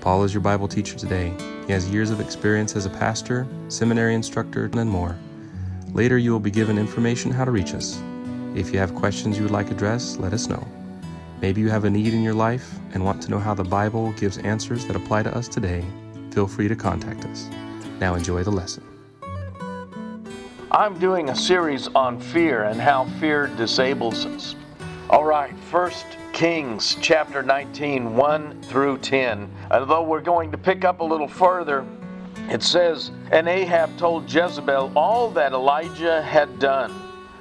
Paul is your Bible teacher today. He has years of experience as a pastor, seminary instructor, and more. Later, you will be given information how to reach us. If you have questions you would like addressed, let us know. Maybe you have a need in your life and want to know how the Bible gives answers that apply to us today. Feel free to contact us. Now, enjoy the lesson. I'm doing a series on fear and how fear disables us. All right, First Kings chapter 19, 1 through 10. Although we're going to pick up a little further, it says, And Ahab told Jezebel all that Elijah had done,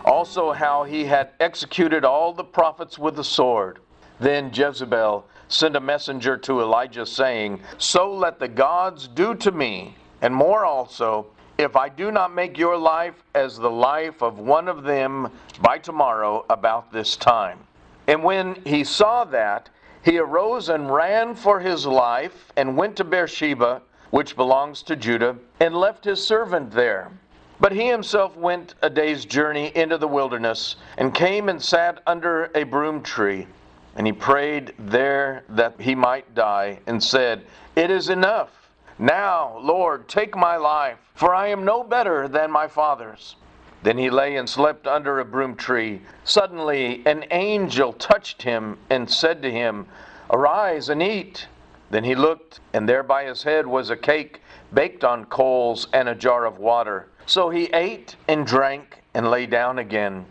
also how he had executed all the prophets with the sword. Then Jezebel sent a messenger to Elijah, saying, So let the gods do to me, and more also, if I do not make your life as the life of one of them by tomorrow about this time. And when he saw that, he arose and ran for his life and went to Beersheba, which belongs to Judah, and left his servant there. But he himself went a day's journey into the wilderness and came and sat under a broom tree. And he prayed there that he might die and said, It is enough. Now, Lord, take my life, for I am no better than my fathers. Then he lay and slept under a broom tree. Suddenly, an angel touched him and said to him, Arise and eat. Then he looked, and there by his head was a cake baked on coals and a jar of water. So he ate and drank and lay down again.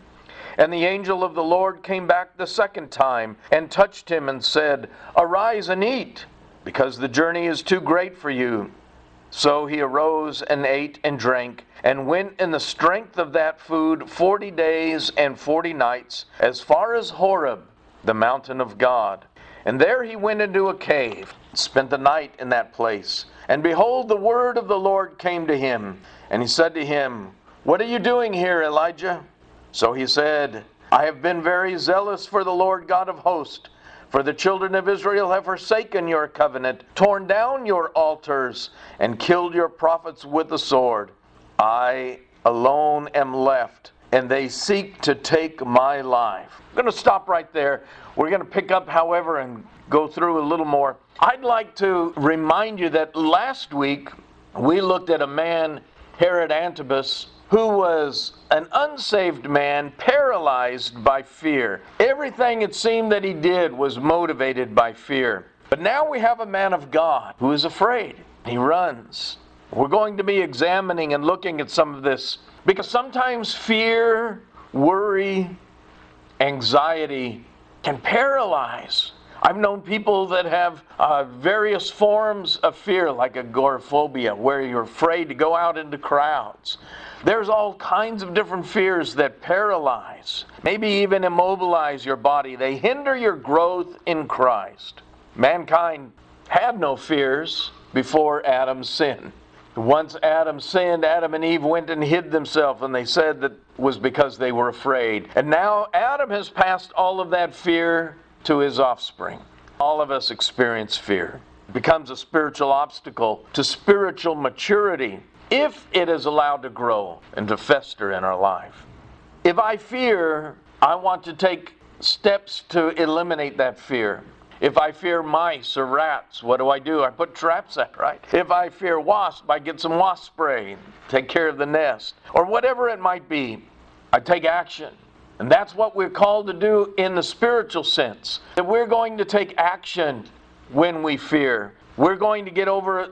And the angel of the Lord came back the second time and touched him and said, Arise and eat because the journey is too great for you. So he arose and ate and drank, and went in the strength of that food forty days and forty nights, as far as Horeb, the mountain of God. And there he went into a cave, spent the night in that place. And behold, the word of the Lord came to him, and he said to him, What are you doing here, Elijah? So he said, I have been very zealous for the Lord God of hosts for the children of Israel have forsaken your covenant, torn down your altars, and killed your prophets with the sword. I alone am left, and they seek to take my life. I'm going to stop right there. We're going to pick up, however, and go through a little more. I'd like to remind you that last week we looked at a man, Herod Antipas, who was an unsaved man paralyzed by fear. Everything it seemed that he did was motivated by fear. But now we have a man of God who is afraid. He runs. We're going to be examining and looking at some of this because sometimes fear, worry, anxiety can paralyze. I've known people that have uh, various forms of fear, like agoraphobia, where you're afraid to go out into crowds. There's all kinds of different fears that paralyze, maybe even immobilize your body. They hinder your growth in Christ. Mankind had no fears before Adam's sin. Once Adam sinned, Adam and Eve went and hid themselves, and they said that was because they were afraid. And now Adam has passed all of that fear to his offspring. All of us experience fear. It becomes a spiritual obstacle to spiritual maturity if it is allowed to grow and to fester in our life. If I fear, I want to take steps to eliminate that fear. If I fear mice or rats, what do I do? I put traps out, right? If I fear wasps, I get some wasp spray, take care of the nest, or whatever it might be. I take action. And that's what we're called to do in the spiritual sense. That we're going to take action when we fear. We're going to get over it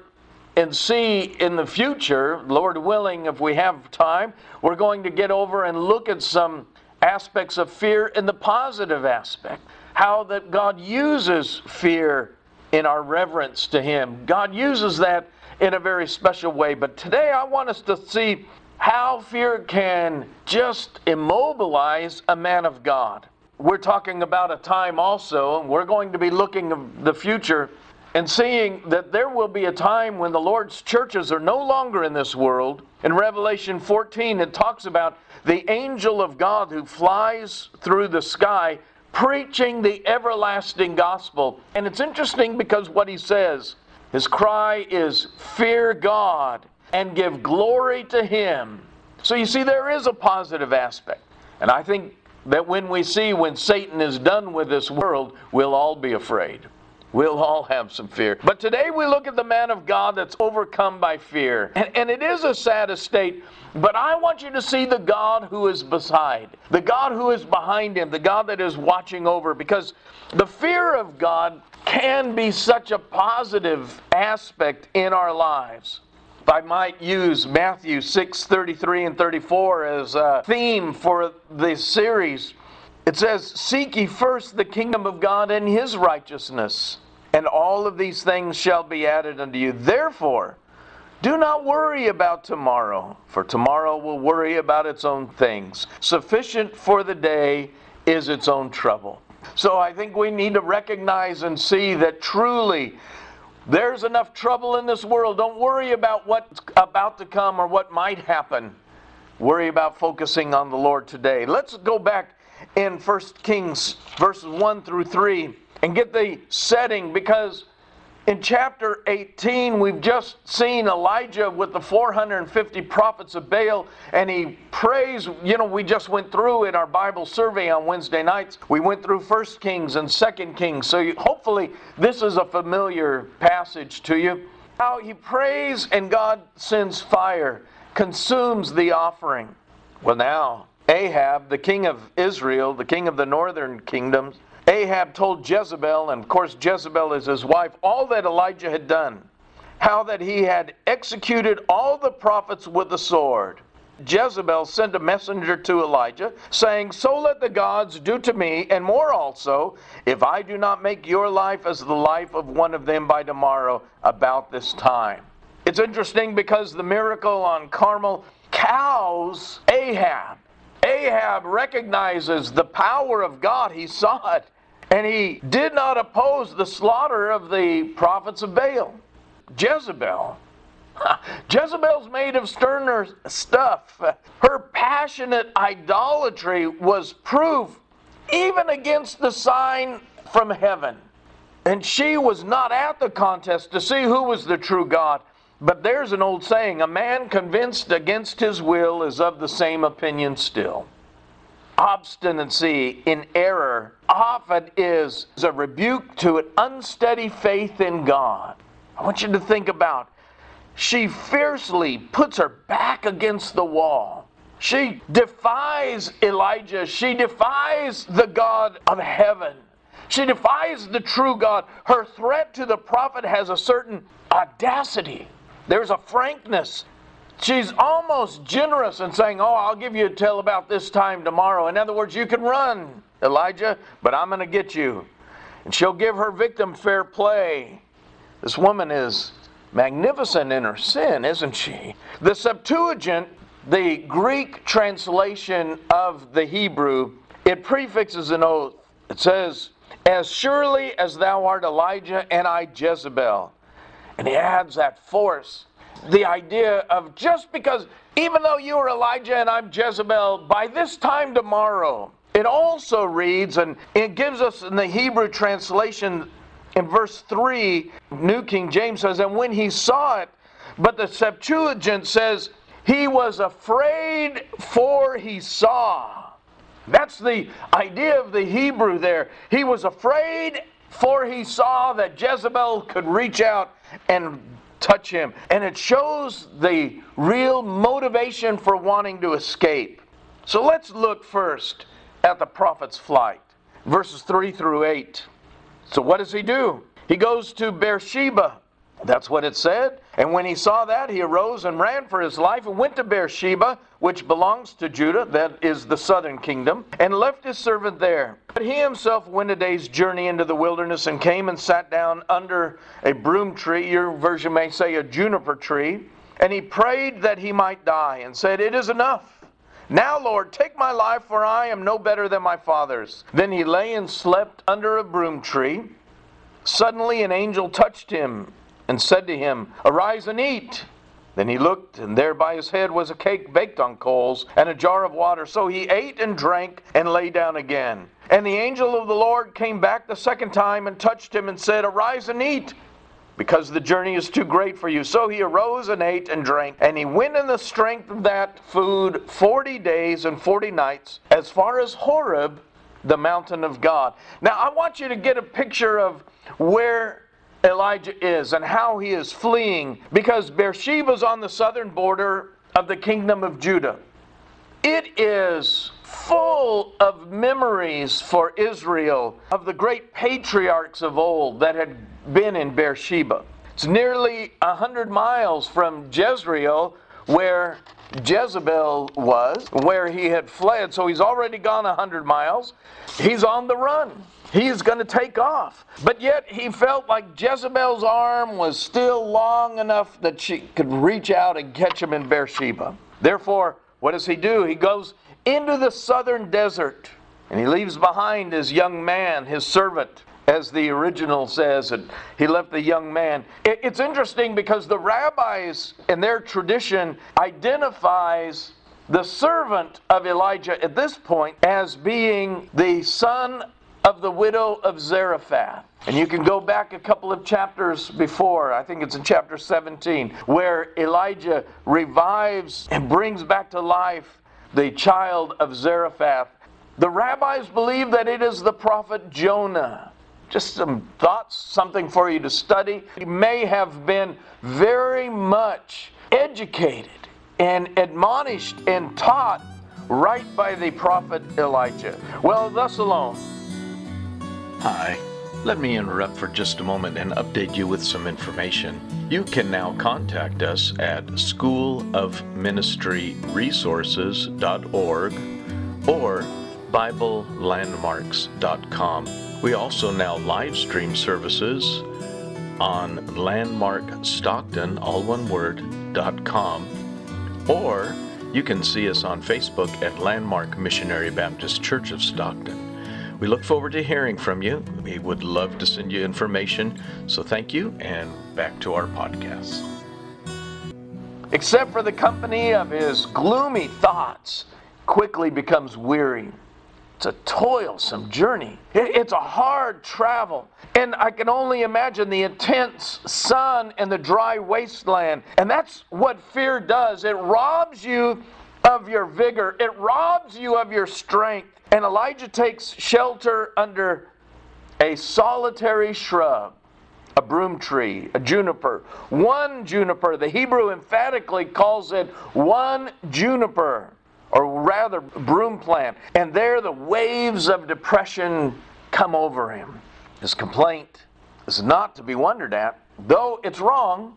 and see in the future, Lord willing, if we have time, we're going to get over and look at some aspects of fear in the positive aspect. How that God uses fear in our reverence to Him. God uses that in a very special way. But today I want us to see how fear can just immobilize a man of God. We're talking about a time also, and we're going to be looking at the future and seeing that there will be a time when the Lord's churches are no longer in this world. In Revelation 14, it talks about the angel of God who flies through the sky preaching the everlasting gospel. And it's interesting because what he says, his cry is, Fear God and give glory to him. So you see, there is a positive aspect. And I think that when we see when Satan is done with this world, we'll all be afraid. We'll all have some fear. But today we look at the man of God that's overcome by fear. And, and, it is a sad estate, but I want you to see the God who is beside, the God who is behind him, the God that is watching over, because the fear of God can be such a positive aspect in our lives. I might use Matthew 6 33 and 34 as a theme for this series. It says, Seek ye first the kingdom of God and his righteousness, and all of these things shall be added unto you. Therefore, do not worry about tomorrow, for tomorrow will worry about its own things. Sufficient for the day is its own trouble. So I think we need to recognize and see that truly there's enough trouble in this world. Don't worry about what's about to come or what might happen. Worry about focusing on the Lord today. Let's go back in 1 Kings verses 1 through 3 and get the setting because in chapter 18, we've just seen Elijah with the 450 prophets of Baal, and he prays. You know, we just went through in our Bible survey on Wednesday nights, we went through 1 Kings and 2 Kings. So you, hopefully, this is a familiar passage to you. How he prays, and God sends fire, consumes the offering. Well, now, Ahab, the king of Israel, the king of the northern kingdoms, Ahab told Jezebel, and of course Jezebel is his wife, all that Elijah had done. How that he had executed all the prophets with the sword. Jezebel sent a messenger to Elijah, saying, So let the gods do to me, and more also, if I do not make your life as the life of one of them by tomorrow about this time. It's interesting because the miracle on Carmel cows Ahab. Ahab recognizes the power of God. He saw it. And he did not oppose the slaughter of the prophets of Baal. Jezebel. Jezebel's made of sterner stuff. Her passionate idolatry was proof even against the sign from heaven. And she was not at the contest to see who was the true God. But there's an old saying a man convinced against his will is of the same opinion still. Obstinacy in error often is a rebuke to an unsteady faith in God. I want you to think about she fiercely puts her back against the wall. She defies Elijah. She defies the God of heaven. She defies the true God. Her threat to the prophet has a certain audacity. There's a frankness. She's almost generous in saying, Oh, I'll give you a tale about this time tomorrow. In other words, you can run, Elijah, but I'm going to get you. And she'll give her victim fair play. This woman is magnificent in her sin, isn't she? The Septuagint, the Greek translation of the Hebrew, it prefixes an oath. It says, As surely as thou art Elijah and I Jezebel. And he adds that force. The idea of just because, even though you are Elijah and I'm Jezebel, by this time tomorrow, it also reads, and it gives us in the Hebrew translation in verse 3, New King James says, And when he saw it, but the Septuagint says, He was afraid for he saw. That's the idea of the Hebrew there. He was afraid for he saw that Jezebel could reach out and touch him. And it shows the real motivation for wanting to escape. So let's look first at the prophet's flight, verses 3 through 8. So, what does he do? He goes to Beersheba. That's what it said. And when he saw that, he arose and ran for his life and went to Beersheba, which belongs to Judah, that is the southern kingdom, and left his servant there. But he himself went a day's journey into the wilderness and came and sat down under a broom tree, your version may say a juniper tree, and he prayed that he might die, and said, It is enough. Now, Lord, take my life, for I am no better than my father's. Then he lay and slept under a broom tree. Suddenly an angel touched him and said to him, Arise and eat. Then he looked, and there by his head was a cake baked on coals and a jar of water. So he ate and drank and lay down again. And the angel of the Lord came back the second time and touched him and said, Arise and eat, because the journey is too great for you. So he arose and ate and drank, and he went in the strength of that food forty days and forty nights as far as Horeb, the mountain of God. Now I want you to get a picture of where Elijah is and how he is fleeing because Beersheba is on the southern border of the kingdom of Judah. It is full of memories for Israel of the great patriarchs of old that had been in Beersheba. It's nearly a hundred miles from Jezreel, where Jezebel was, where he had fled. So he's already gone a hundred miles. He's on the run. He's going to take off. But yet he felt like Jezebel's arm was still long enough that she could reach out and catch him in Beersheba. Therefore, what does he do? He goes into the southern desert and he leaves behind his young man, his servant, as the original says, and he left the young man. It's interesting because the rabbis in their tradition identifies the servant of Elijah at this point as being the son of the widow of Zarephath. And you can go back a couple of chapters before, I think it's in chapter 17, where Elijah revives and brings back to life the child of Zarephath. The rabbis believe that it is the prophet Jonah. Just some thoughts, something for you to study. He may have been very much educated and admonished and taught right by the prophet Elijah. Well, thus alone. Hi. Let me interrupt for just a moment and update you with some information. You can now contact us at schoolofministryresources.org or biblelandmarks.com. We also now live stream services on Landmark Stockton, all one word, .com, or you can see us on Facebook at Landmark Missionary Baptist Church of Stockton. We look forward to hearing from you. We would love to send you information. So thank you, and back to our podcast. Except for the company of his gloomy thoughts, quickly becomes weary. It's a toilsome journey. It's a hard travel. And I can only imagine the intense sun and the dry wasteland. And that's what fear does it robs you of your vigor, it robs you of your strength. And Elijah takes shelter under a solitary shrub, a broom tree, a juniper. One juniper. The Hebrew emphatically calls it one juniper or rather broom plant. And there the waves of depression come over him. His complaint is not to be wondered at, though it's wrong.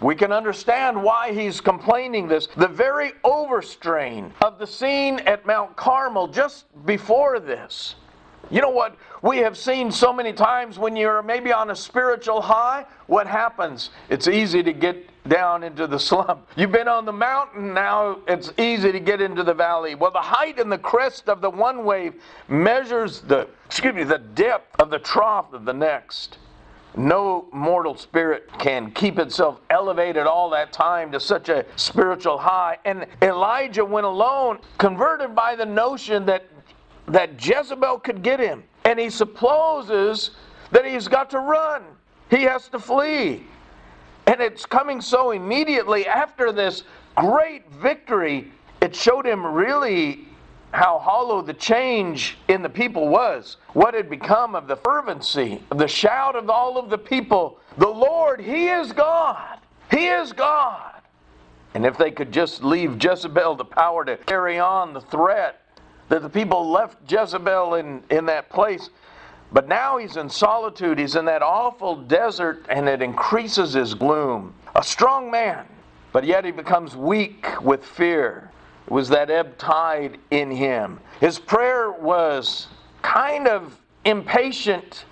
We can understand why he's complaining this. The very overstrain of the scene at Mount Carmel just before this. You know what we have seen so many times when you're maybe on a spiritual high? What happens? It's easy to get down into the slump. You've been on the mountain, now it's easy to get into the valley. Well, the height and the crest of the one wave measures the, excuse me, the depth of the trough of the next. No mortal spirit can keep itself elevated all that time to such a spiritual high. And Elijah went alone, converted by the notion that, that Jezebel could get him. And he supposes that he's got to run, he has to flee. And it's coming so immediately after this great victory, it showed him really how hollow the change in the people was. What had become of the fervency, of the shout of all of the people The Lord, He is God! He is God! And if they could just leave Jezebel the power to carry on the threat, that the people left Jezebel in, in that place, but now he's in solitude, he's in that awful desert, and it increases his gloom. A strong man, but yet he becomes weak with fear. It was that ebb tide in him. His prayer was kind of impatient,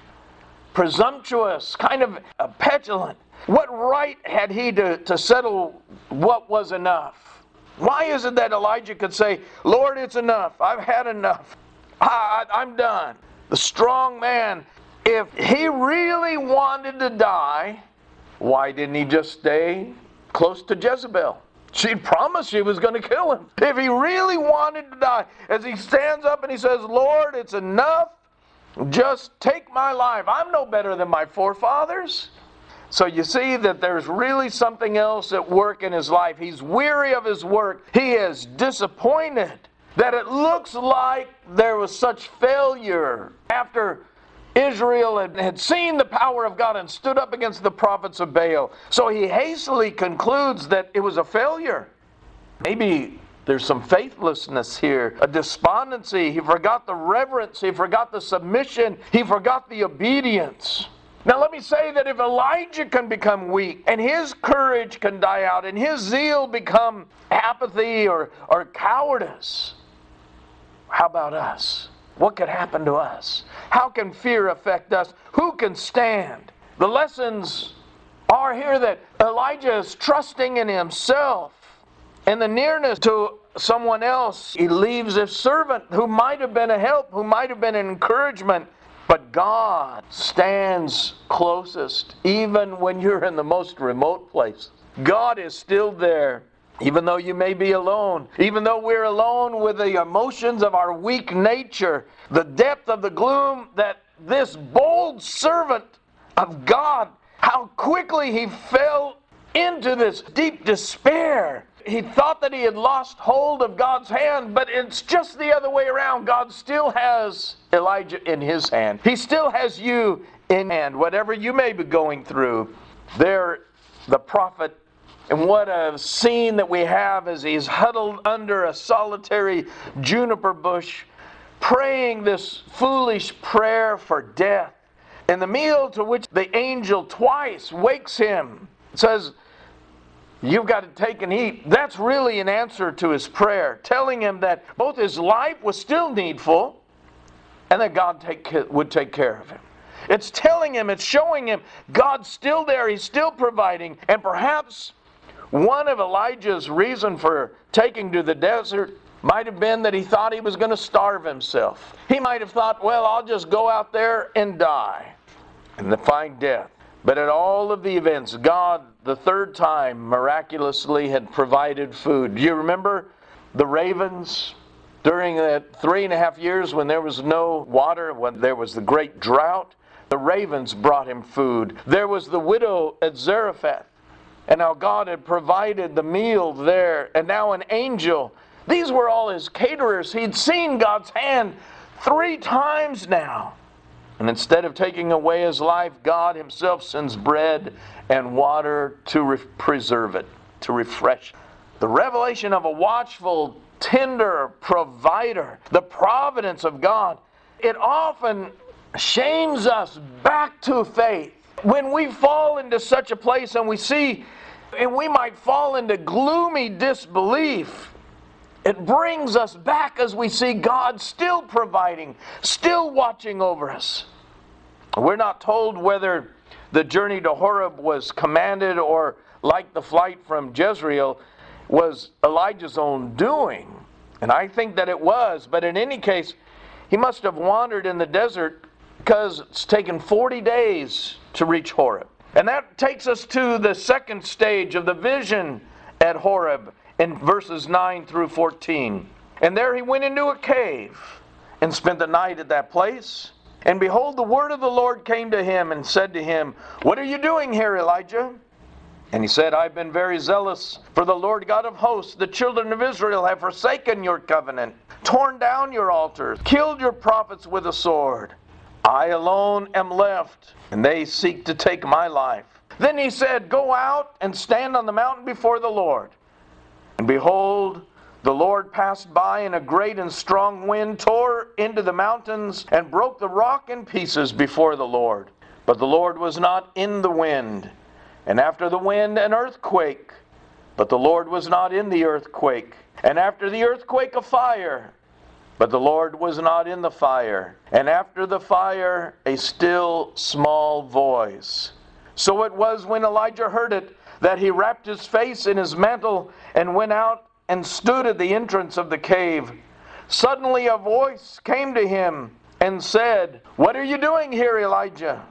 presumptuous, kind of petulant. What right had he to, to settle what was enough? Why is it that Elijah could say, Lord, it's enough. I've had enough. I, I, I'm done. The strong man If he really wanted to die, why didn't he just stay close to Jezebel? She'd promised she was going to kill him. If he really wanted to die, as he stands up and he says, Lord, it's enough. Just take my life. I'm no better than my forefathers. So you see that there's really something else at work in his life. He's weary of his work. He is disappointed that it looks like there was such failure after Israel had, seen the power of God and stood up against the prophets of Baal. So he hastily concludes that it was a failure. Maybe there's some faithlessness here, a despondency. He forgot the reverence, he forgot the submission, he forgot the obedience. Now, let me say that if Elijah can become weak and his courage can die out and his zeal become apathy or, or cowardice, how about us? What could happen to us? How can fear affect us? Who can stand? The lessons are here that Elijah is trusting in himself and the nearness to someone else. He leaves his servant who might have been a help, who might have been an encouragement. But God stands closest, even when you're in the most remote place. God is still there even though you may be alone, even though we're alone with the emotions of our weak nature, the depth of the gloom that this bold servant of God, how quickly he fell into this deep despair. He thought that he had lost hold of God's hand, but it's just the other way around. God still has Elijah in his hand. He still has you in hand. Whatever you may be going through, there the prophet and what a scene that we have as he's huddled under a solitary juniper bush, praying this foolish prayer for death. And the meal to which the angel twice wakes him says, You've got to take and eat. That's really an answer to his prayer, telling him that both his life was still needful and that God take, would take care of him. It's telling him, it's showing him God's still there, He's still providing, and perhaps one of Elijah's reason for taking to the desert might have been that he thought he was going to starve himself. He might have thought, well, I'll just go out there and die and find death. But at all of the events, God, the third time, miraculously had provided food. Do you remember the ravens during that three and a half years when there was no water, when there was the great drought? The ravens brought him food. There was the widow at Zarephath and how God had provided the meal there, and now an angel. These were all his caterers. He'd seen God's hand three times now. And instead of taking away his life, God himself sends bread and water to re- preserve it, to refresh. The revelation of a watchful, tender provider, the providence of God, it often shames us back to faith. When we fall into such a place and we see and we might fall into gloomy disbelief. It brings us back as we see God still providing, still watching over us. We're not told whether the journey to Horeb was commanded or, like the flight from Jezreel, was Elijah's own doing. And I think that it was, but in any case, he must have wandered in the desert because it's taken 40 days to reach Horeb. And that takes us to the second stage of the vision at Horeb in verses 9 through 14. And there he went into a cave and spent the night at that place. And behold, the word of the Lord came to him and said to him, What are you doing here, Elijah? And he said, I've been very zealous for the Lord God of hosts. The children of Israel have forsaken your covenant, torn down your altars, killed your prophets with a sword. I alone am left, and they seek to take my life. Then he said, Go out and stand on the mountain before the Lord. And behold, the Lord passed by, and a great and strong wind tore into the mountains and broke the rock in pieces before the Lord. But the Lord was not in the wind. And after the wind, an earthquake. But the Lord was not in the earthquake. And after the earthquake, a fire. But the Lord was not in the fire, and after the fire, a still small voice. So it was when Elijah heard it that he wrapped his face in his mantle and went out and stood at the entrance of the cave. Suddenly a voice came to him and said, What are you doing here, Elijah?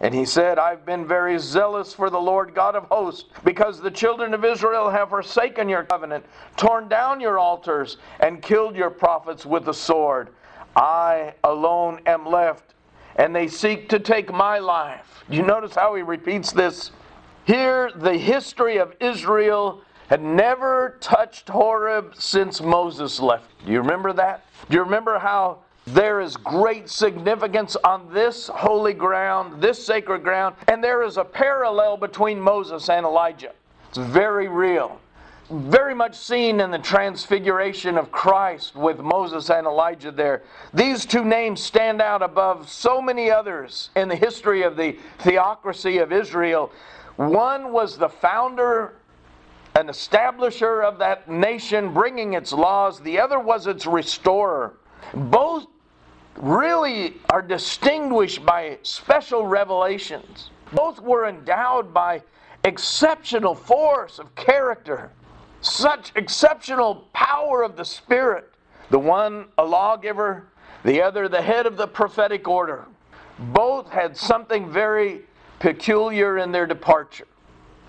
And he said, I've been very zealous for the Lord God of hosts, because the children of Israel have forsaken your covenant, torn down your altars, and killed your prophets with the sword. I alone am left, and they seek to take my life. Do you notice how he repeats this? Here, the history of Israel had never touched Horeb since Moses left. Do you remember that? Do you remember how there is great significance on this holy ground, this sacred ground, and there is a parallel between Moses and Elijah. It's very real. Very much seen in the transfiguration of Christ with Moses and Elijah there. These two names stand out above so many others in the history of the theocracy of Israel. One was the founder an establisher of that nation, bringing its laws. The other was its restorer. Both really are distinguished by special revelations. Both were endowed by exceptional force of character, such exceptional power of the Spirit. The one a lawgiver, the other the head of the prophetic order. Both had something very peculiar in their departure.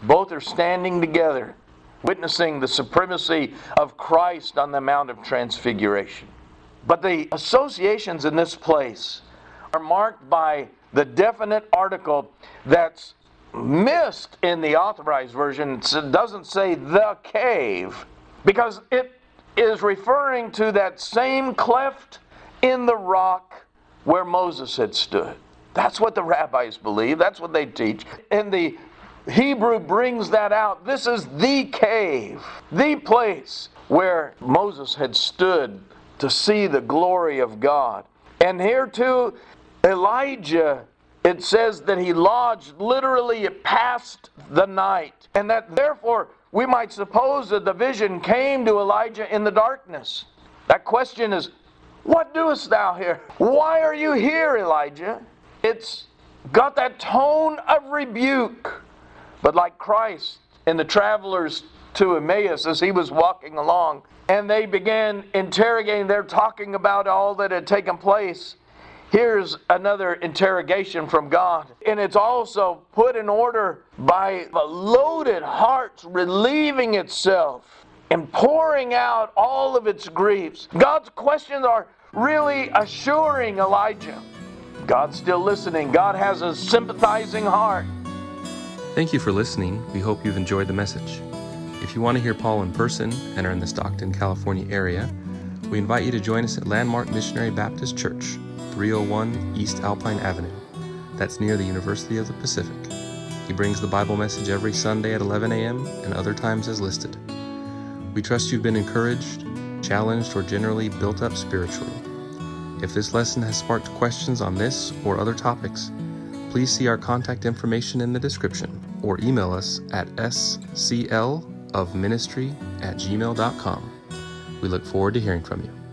Both are standing together, witnessing the supremacy of Christ on the Mount of Transfiguration. But the associations in this place are marked by the definite article that's missed in the authorized version. It doesn't say the cave because it is referring to that same cleft in the rock where Moses had stood. That's what the rabbis believe, that's what they teach. And the Hebrew brings that out. This is the cave, the place where Moses had stood to see the glory of God. And here too, Elijah, it says that he lodged literally passed the night. And that therefore we might suppose that the vision came to Elijah in the darkness. That question is, What doest thou here? Why are you here, Elijah? It's got that tone of rebuke. But like Christ in the travelers to Emmaus as he was walking along, and they began interrogating, they're talking about all that had taken place. Here's another interrogation from God. And it's also put in order by a loaded heart relieving itself and pouring out all of its griefs. God's questions are really assuring Elijah. God's still listening. God has a sympathizing heart. Thank you for listening. We hope you've enjoyed the message. If you want to hear Paul in person and are in the Stockton, California area, we invite you to join us at Landmark Missionary Baptist Church, 301 East Alpine Avenue. That's near the University of the Pacific. He brings the Bible message every Sunday at 11 a.m. and other times as listed. We trust you've been encouraged, challenged, or generally built up spiritually. If this lesson has sparked questions on this or other topics, please see our contact information in the description or email us at scl of ministry at gmail.com. We look forward to hearing from you.